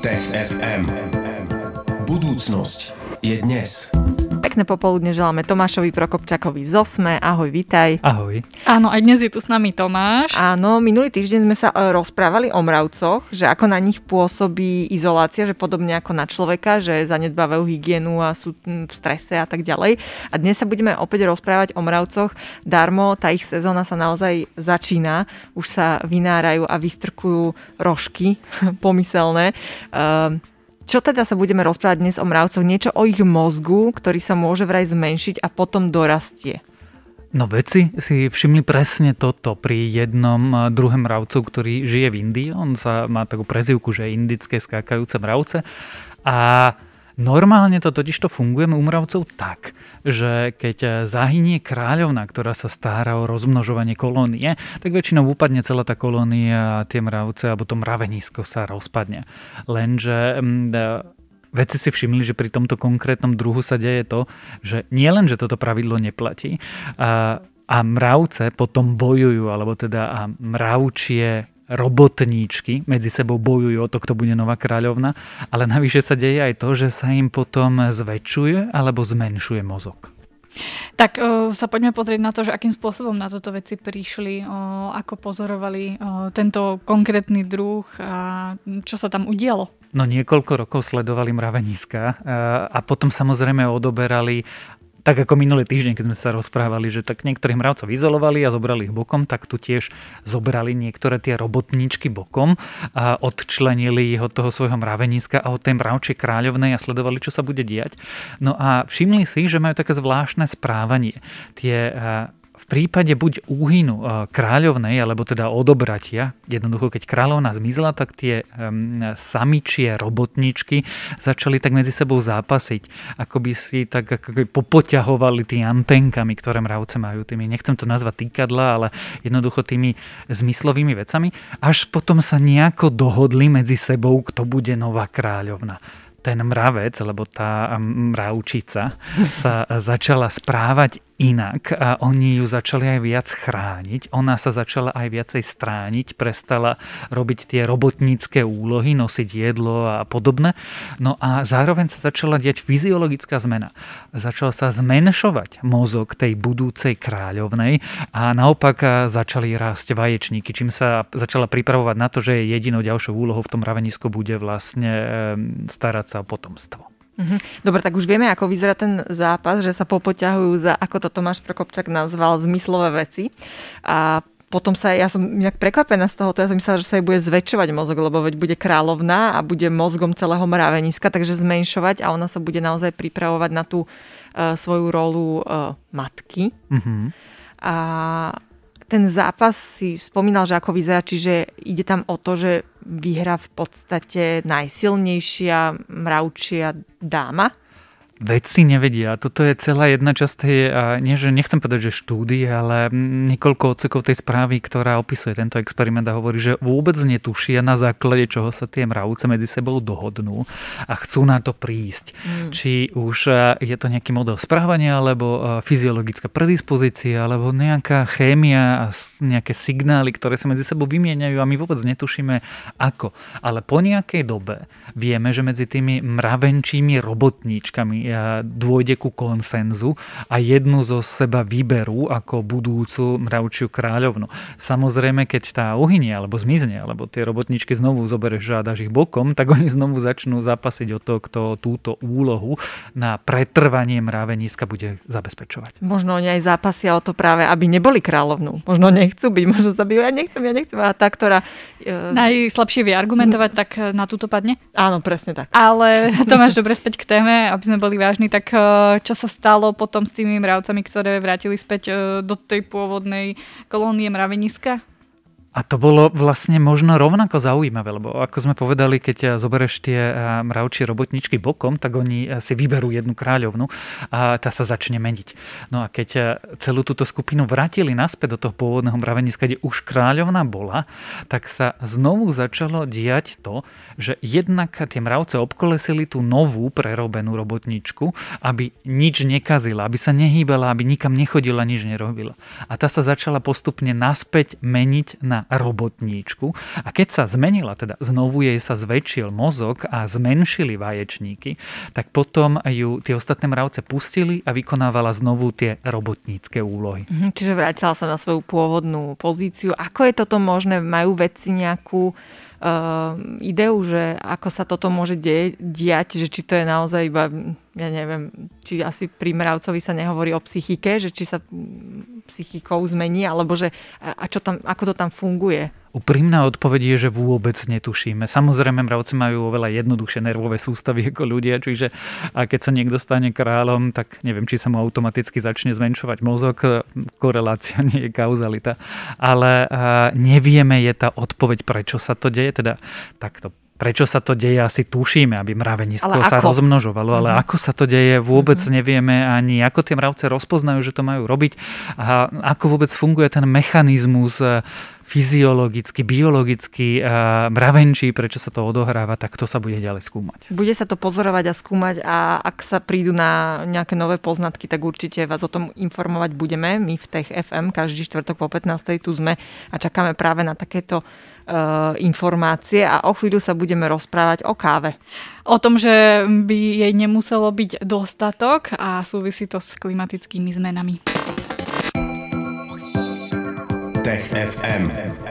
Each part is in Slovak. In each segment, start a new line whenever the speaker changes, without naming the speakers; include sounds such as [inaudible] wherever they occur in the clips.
Tech FM. Budúcnosť je dnes.
Pekné popoludne želáme Tomášovi Prokopčakovi z Osme. Ahoj, vitaj.
Ahoj.
Áno, aj dnes je tu s nami Tomáš.
Áno, minulý týždeň sme sa e, rozprávali o mravcoch, že ako na nich pôsobí izolácia, že podobne ako na človeka, že zanedbávajú hygienu a sú v strese a tak ďalej. A dnes sa budeme opäť rozprávať o mravcoch. Darmo, tá ich sezóna sa naozaj začína. Už sa vynárajú a vystrkujú rožky [laughs] pomyselné. Um, čo teda sa budeme rozprávať dnes o mravcoch? Niečo o ich mozgu, ktorý sa môže vraj zmenšiť a potom dorastie.
No vedci si všimli presne toto pri jednom druhom mravcu, ktorý žije v Indii. On sa má takú prezivku, že indické skákajúce mravce. A Normálne to totiž to funguje u mravcov tak, že keď zahynie kráľovna, ktorá sa stará o rozmnožovanie kolónie, tak väčšinou upadne celá tá kolónia a tie mravce alebo to mravenisko sa rozpadne. Lenže mm, Vedci si všimli, že pri tomto konkrétnom druhu sa deje to, že nie len, že toto pravidlo neplatí, a, a mravce potom bojujú, alebo teda a mravčie robotníčky medzi sebou bojujú o to, kto bude nová kráľovna, ale navyše sa deje aj to, že sa im potom zväčšuje alebo zmenšuje mozog.
Tak o, sa poďme pozrieť na to, že akým spôsobom na toto veci prišli, ako pozorovali tento konkrétny druh a čo sa tam udialo.
No niekoľko rokov sledovali mraveniska a potom samozrejme odoberali tak ako minulý týždeň, keď sme sa rozprávali, že tak niektorých mravcov izolovali a zobrali ich bokom, tak tu tiež zobrali niektoré tie robotníčky bokom a odčlenili ich od toho svojho mraveniska a od tej mravčej kráľovnej a sledovali, čo sa bude diať. No a všimli si, že majú také zvláštne správanie. Tie prípade buď úhynu e, kráľovnej, alebo teda odobratia, jednoducho keď kráľovna zmizla, tak tie samičie robotničky začali tak medzi sebou zápasiť, ako by si tak ako popoťahovali tými antenkami, ktoré mravce majú, tými, nechcem to nazvať týkadla, ale jednoducho tými zmyslovými vecami, až potom sa nejako dohodli medzi sebou, kto bude nová kráľovna. Ten mravec, lebo tá mravčica sa začala správať inak a oni ju začali aj viac chrániť. Ona sa začala aj viacej strániť, prestala robiť tie robotnícke úlohy, nosiť jedlo a podobné. No a zároveň sa začala diať fyziologická zmena. Začal sa zmenšovať mozog tej budúcej kráľovnej a naopak začali rásť vaječníky, čím sa začala pripravovať na to, že jedinou ďalšou úlohou v tom ravenisku bude vlastne starať sa o potomstvo.
Mhm. Dobre, tak už vieme, ako vyzerá ten zápas, že sa popoťahujú za, ako to Tomáš Prokopčak nazval, zmyslové veci. A potom sa, ja som nejak prekvapená z toho, ja som myslela, že sa jej bude zväčšovať mozog, lebo veď bude kráľovná a bude mozgom celého mraveniska, takže zmenšovať a ona sa bude naozaj pripravovať na tú uh, svoju rolu uh, matky. Mm-hmm. A ten zápas si spomínal, že ako vyzerá, čiže ide tam o to, že vyhra v podstate najsilnejšia mravčia dáma
vedci nevedia. Toto je celá jedna časť tej, nie, že nechcem povedať, že štúdie, ale niekoľko odsekov tej správy, ktorá opisuje tento experiment a hovorí, že vôbec netušia na základe čoho sa tie mravce medzi sebou dohodnú a chcú na to prísť. Mm. Či už je to nejaký model správania, alebo fyziologická predispozícia, alebo nejaká chémia a nejaké signály, ktoré sa medzi sebou vymieňajú a my vôbec netušíme ako. Ale po nejakej dobe vieme, že medzi tými mravenčími robotníčkami dôjde ku konsenzu a jednu zo seba vyberú ako budúcu mravčiu kráľovnu. Samozrejme, keď tá uhynie alebo zmizne, alebo tie robotničky znovu zoberieš a dáš ich bokom, tak oni znovu začnú zapasiť o to, kto túto úlohu na pretrvanie mraveniska bude zabezpečovať.
Možno oni aj zápasia o to práve, aby neboli kráľovnú. Možno nechcú byť, možno sa bývajú, ja nechcem, ja nechcem. A tá, ktorá...
E... Najslabšie vie argumentovať, tak na túto padne?
Áno, presne tak.
Ale [laughs] to máš dobre späť k téme, aby sme boli vážni, tak eh, čo sa stalo potom s tými mravcami, ktoré vrátili späť eh, do tej pôvodnej kolónie mraveniska?
A to bolo vlastne možno rovnako zaujímavé, lebo ako sme povedali, keď zoberieš tie eh, mravčie robotničky bokom, tak oni eh, si vyberú jednu kráľovnu a tá sa začne meniť. No a keď eh, celú túto skupinu vrátili naspäť do toho pôvodného mraveniska, kde už kráľovna bola, tak sa znovu začalo diať to, že jednak tie mravce obkolesili tú novú prerobenú robotničku, aby nič nekazila, aby sa nehýbala, aby nikam nechodila, nič nerobila. A tá sa začala postupne naspäť meniť na robotníčku a keď sa zmenila, teda znovu jej sa zväčšil mozog a zmenšili vaječníky, tak potom ju tie ostatné mravce pustili a vykonávala znovu tie robotnícke úlohy.
Mhm, čiže vrátila sa na svoju pôvodnú pozíciu. Ako je toto možné? Majú vedci nejakú uh, ideu, že ako sa toto môže de- diať, že či to je naozaj iba, ja neviem, či asi pri mravcovi sa nehovorí o psychike, že či sa psychikou zmení, alebo že a čo tam, ako to tam funguje.
Úprimná odpoveď je, že vôbec netušíme. Samozrejme, mravci majú oveľa jednoduchšie nervové sústavy ako ľudia, čiže a keď sa niekto stane kráľom, tak neviem, či sa mu automaticky začne zmenšovať mozog. Korelácia [laughs] nie je kauzalita. Ale nevieme je tá odpoveď, prečo sa to deje. Teda takto Prečo sa to deje, asi tušíme, aby mravenisko sa rozmnožovalo, ale mm-hmm. ako sa to deje, vôbec mm-hmm. nevieme ani ako tie mravce rozpoznajú, že to majú robiť a ako vôbec funguje ten mechanizmus e, fyziologicky, biologicky uh, mravenčí, prečo sa to odohráva, tak to sa bude ďalej skúmať.
Bude sa to pozorovať a skúmať a ak sa prídu na nejaké nové poznatky, tak určite vás o tom informovať budeme. My v Tech FM každý štvrtok po 15. tu sme a čakáme práve na takéto informácie a o chvíľu sa budeme rozprávať o káve.
O tom, že by jej nemuselo byť dostatok a súvisí to s klimatickými zmenami.
Tech FM.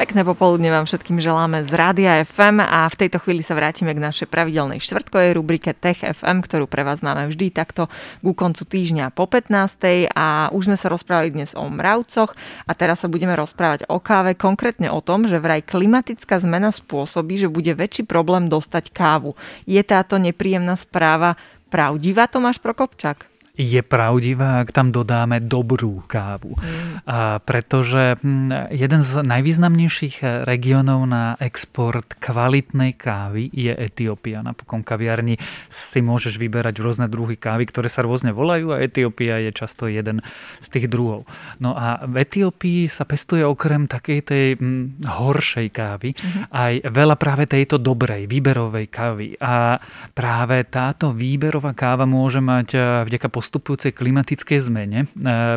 Pekné popoludne vám všetkým želáme z Rádia FM a v tejto chvíli sa vrátime k našej pravidelnej štvrtkovej rubrike Tech FM, ktorú pre vás máme vždy takto ku koncu týždňa po 15. a už sme sa rozprávali dnes o mravcoch a teraz sa budeme rozprávať o káve, konkrétne o tom, že vraj klimatická zmena spôsobí, že bude väčší problém dostať kávu. Je táto nepríjemná správa pravdivá, Tomáš Prokopčak?
Je pravdivá, ak tam dodáme dobrú kávu. Mm. A pretože hm, jeden z najvýznamnejších regiónov na export kvalitnej kávy je Etiópia. Napokon kaviarni si môžeš vyberať rôzne druhy kávy, ktoré sa rôzne volajú a Etiópia je často jeden z tých druhov. No a v Etiópii sa pestuje okrem takej tej hm, horšej kávy mm-hmm. aj veľa práve tejto dobrej, výberovej kávy. A práve táto výberová káva môže mať eh, vďaka postupu postupujúcej klimatickej zmene e,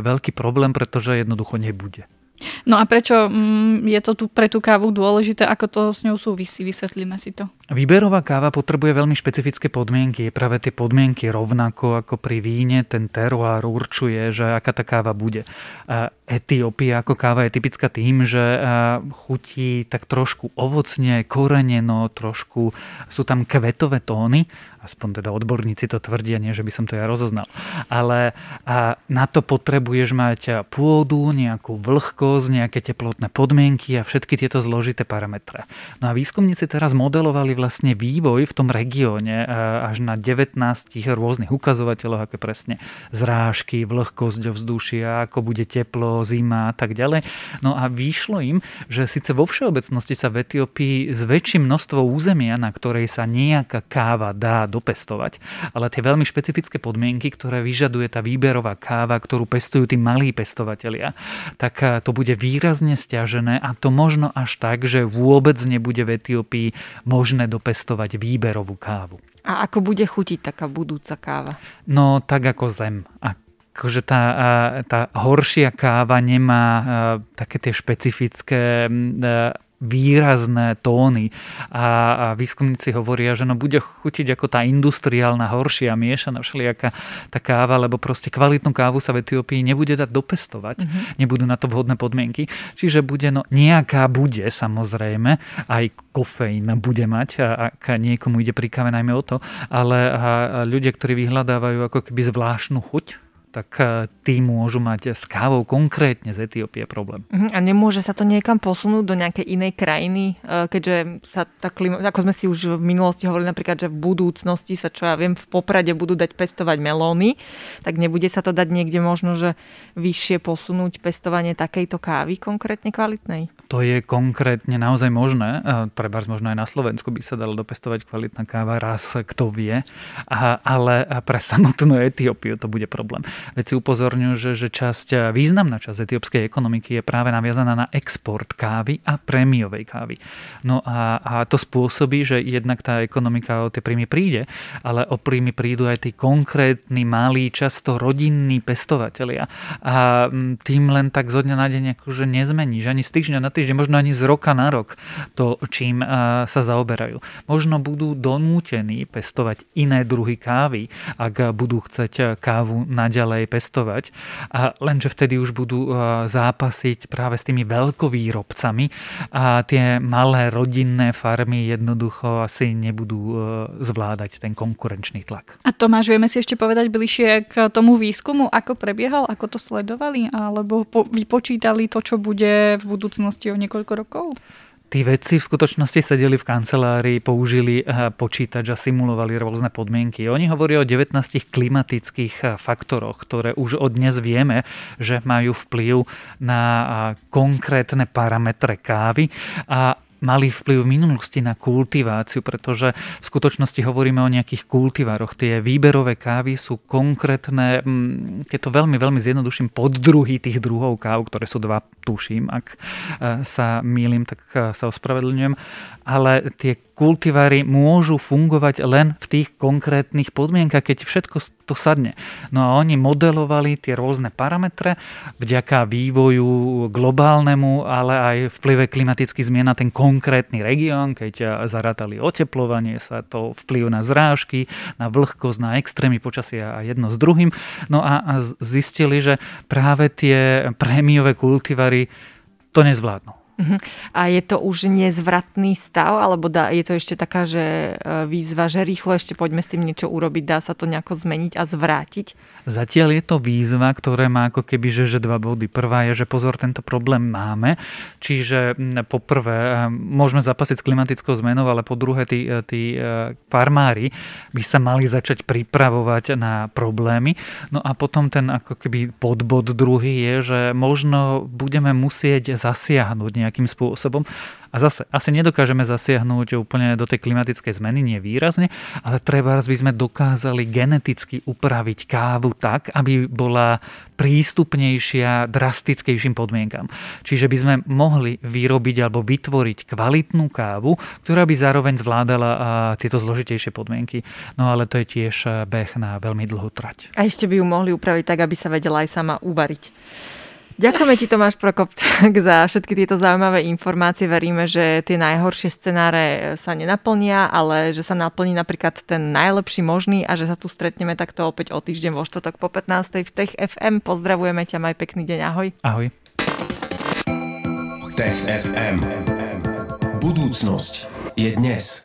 veľký problém, pretože jednoducho nebude.
No a prečo mm, je to tu pre tú kávu dôležité, ako to s ňou súvisí? Vysvetlíme si to.
Výberová káva potrebuje veľmi špecifické podmienky. Je práve tie podmienky rovnako ako pri víne. Ten teruár určuje, že aká tá káva bude. Etiópia ako káva je typická tým, že chutí tak trošku ovocne, koreneno, trošku sú tam kvetové tóny aspoň teda odborníci to tvrdia, nie že by som to ja rozoznal. Ale a na to potrebuješ mať pôdu, nejakú vlhkosť, nejaké teplotné podmienky a všetky tieto zložité parametre. No a výskumníci teraz modelovali vlastne vývoj v tom regióne až na 19 rôznych ukazovateľov, aké presne zrážky, vlhkosť ovzdušia, ako bude teplo, zima a tak ďalej. No a vyšlo im, že síce vo všeobecnosti sa v Etiópii zväčší množstvo územia, na ktorej sa nejaká káva dá dopestovať. Ale tie veľmi špecifické podmienky, ktoré vyžaduje tá výberová káva, ktorú pestujú tí malí pestovatelia, tak eh, to bude výrazne stiažené a to možno až tak, že vôbec nebude v Etiópii možné dopestovať výberovú kávu.
A ako bude chutiť taká budúca káva?
No tak ako zem. A akože tá, tá horšia káva nemá také tie špecifické výrazné tóny. A, a výskumníci hovoria, že no bude chutiť ako tá industriálna horšia miešaná všelijaká tá káva, lebo proste kvalitnú kávu sa v Etiópii nebude dať dopestovať, mm-hmm. nebudú na to vhodné podmienky, čiže bude, no nejaká bude samozrejme, aj kofeín bude mať, ak niekomu ide pri káve najmä o to, ale ľudia, ktorí vyhľadávajú ako keby zvláštnu chuť, tak e, tí môžu mať s kávou konkrétne z Etiópie problém.
Mhm, a nemôže sa to niekam posunúť do nejakej inej krajiny, e, keďže sa tá klima, ako sme si už v minulosti hovorili napríklad, že v budúcnosti sa, čo ja viem, v Poprade budú dať pestovať melóny, tak nebude sa to dať niekde možno, že vyššie posunúť pestovanie takejto kávy konkrétne kvalitnej?
To je konkrétne naozaj možné. E, Treba možno aj na Slovensku by sa dalo dopestovať kvalitná káva raz, kto vie. Ale pre samotnú Etiópiu to bude problém. Veci upozorňujú, že, že časť, významná časť etiópskej ekonomiky je práve naviazaná na export kávy a prémiovej kávy. No a, a to spôsobí, že jednak tá ekonomika o tie príjmy príde, ale o príjmy prídu aj tí konkrétni, malí, často rodinní pestovatelia. A tým len tak zo dňa na deň akože nezmeníš, ani z týždňa na týždeň, možno ani z roka na rok to, čím sa zaoberajú. Možno budú donútení pestovať iné druhy kávy, ak budú chceť kávu naďalej pestovať. A lenže vtedy už budú zápasiť práve s tými veľkovýrobcami a tie malé rodinné farmy jednoducho asi nebudú zvládať ten konkurenčný tlak.
A Tomáš, vieme si ešte povedať bližšie k tomu výskumu, ako prebiehal, ako to sledovali, alebo vypočítali to, čo bude v budúcnosti o niekoľko rokov?
Tí vedci v skutočnosti sedeli v kancelárii, použili eh, počítač a simulovali rôzne podmienky. Oni hovoria o 19 klimatických eh, faktoroch, ktoré už od dnes vieme, že majú vplyv na eh, konkrétne parametre kávy a mali vplyv v minulosti na kultiváciu, pretože v skutočnosti hovoríme o nejakých kultivároch. Tie výberové kávy sú konkrétne, mm, keď to veľmi, veľmi zjednoduším, poddruhy tých druhov káv, ktoré sú dva, tuším, ak e, sa mýlim, tak e, sa ospravedlňujem. Ale tie kultivary môžu fungovať len v tých konkrétnych podmienkach, keď všetko to sadne. No a oni modelovali tie rôzne parametre vďaka vývoju globálnemu, ale aj vplyve klimatických zmien na ten konkrétny región, keď zarátali oteplovanie sa, to vplyv na zrážky, na vlhkosť, na extrémy počasia a jedno s druhým. No a zistili, že práve tie prémiové kultivary to nezvládnu.
Uh-huh. A je to už nezvratný stav, alebo dá, je to ešte taká, že e, výzva, že rýchlo ešte poďme s tým niečo urobiť, dá sa to nejako zmeniť a zvrátiť?
Zatiaľ je to výzva, ktoré má ako keby, že, že dva body. Prvá je, že pozor, tento problém máme, čiže poprvé e, môžeme zapasiť s klimatickou zmenou, ale po druhé tí, e, tí farmári by sa mali začať pripravovať na problémy. No a potom ten ako keby podbod druhý je, že možno budeme musieť zasiahnuť nejakým spôsobom. A zase, asi nedokážeme zasiahnuť úplne do tej klimatickej zmeny, nie výrazne, ale treba by sme dokázali geneticky upraviť kávu tak, aby bola prístupnejšia drastickejším podmienkam. Čiže by sme mohli vyrobiť alebo vytvoriť kvalitnú kávu, ktorá by zároveň zvládala tieto zložitejšie podmienky. No ale to je tiež beh na veľmi dlhú trať.
A ešte by ju mohli upraviť tak, aby sa vedela aj sama uvariť. Ďakujeme ti Tomáš Prokopčák za všetky tieto zaujímavé informácie. Veríme, že tie najhoršie scenáre sa nenaplnia, ale že sa naplní napríklad ten najlepší možný a že sa tu stretneme takto opäť o týždeň vo štvrtok po 15. v Tech FM. Pozdravujeme ťa, maj pekný deň, ahoj.
Ahoj.
Tech FM. Budúcnosť je dnes.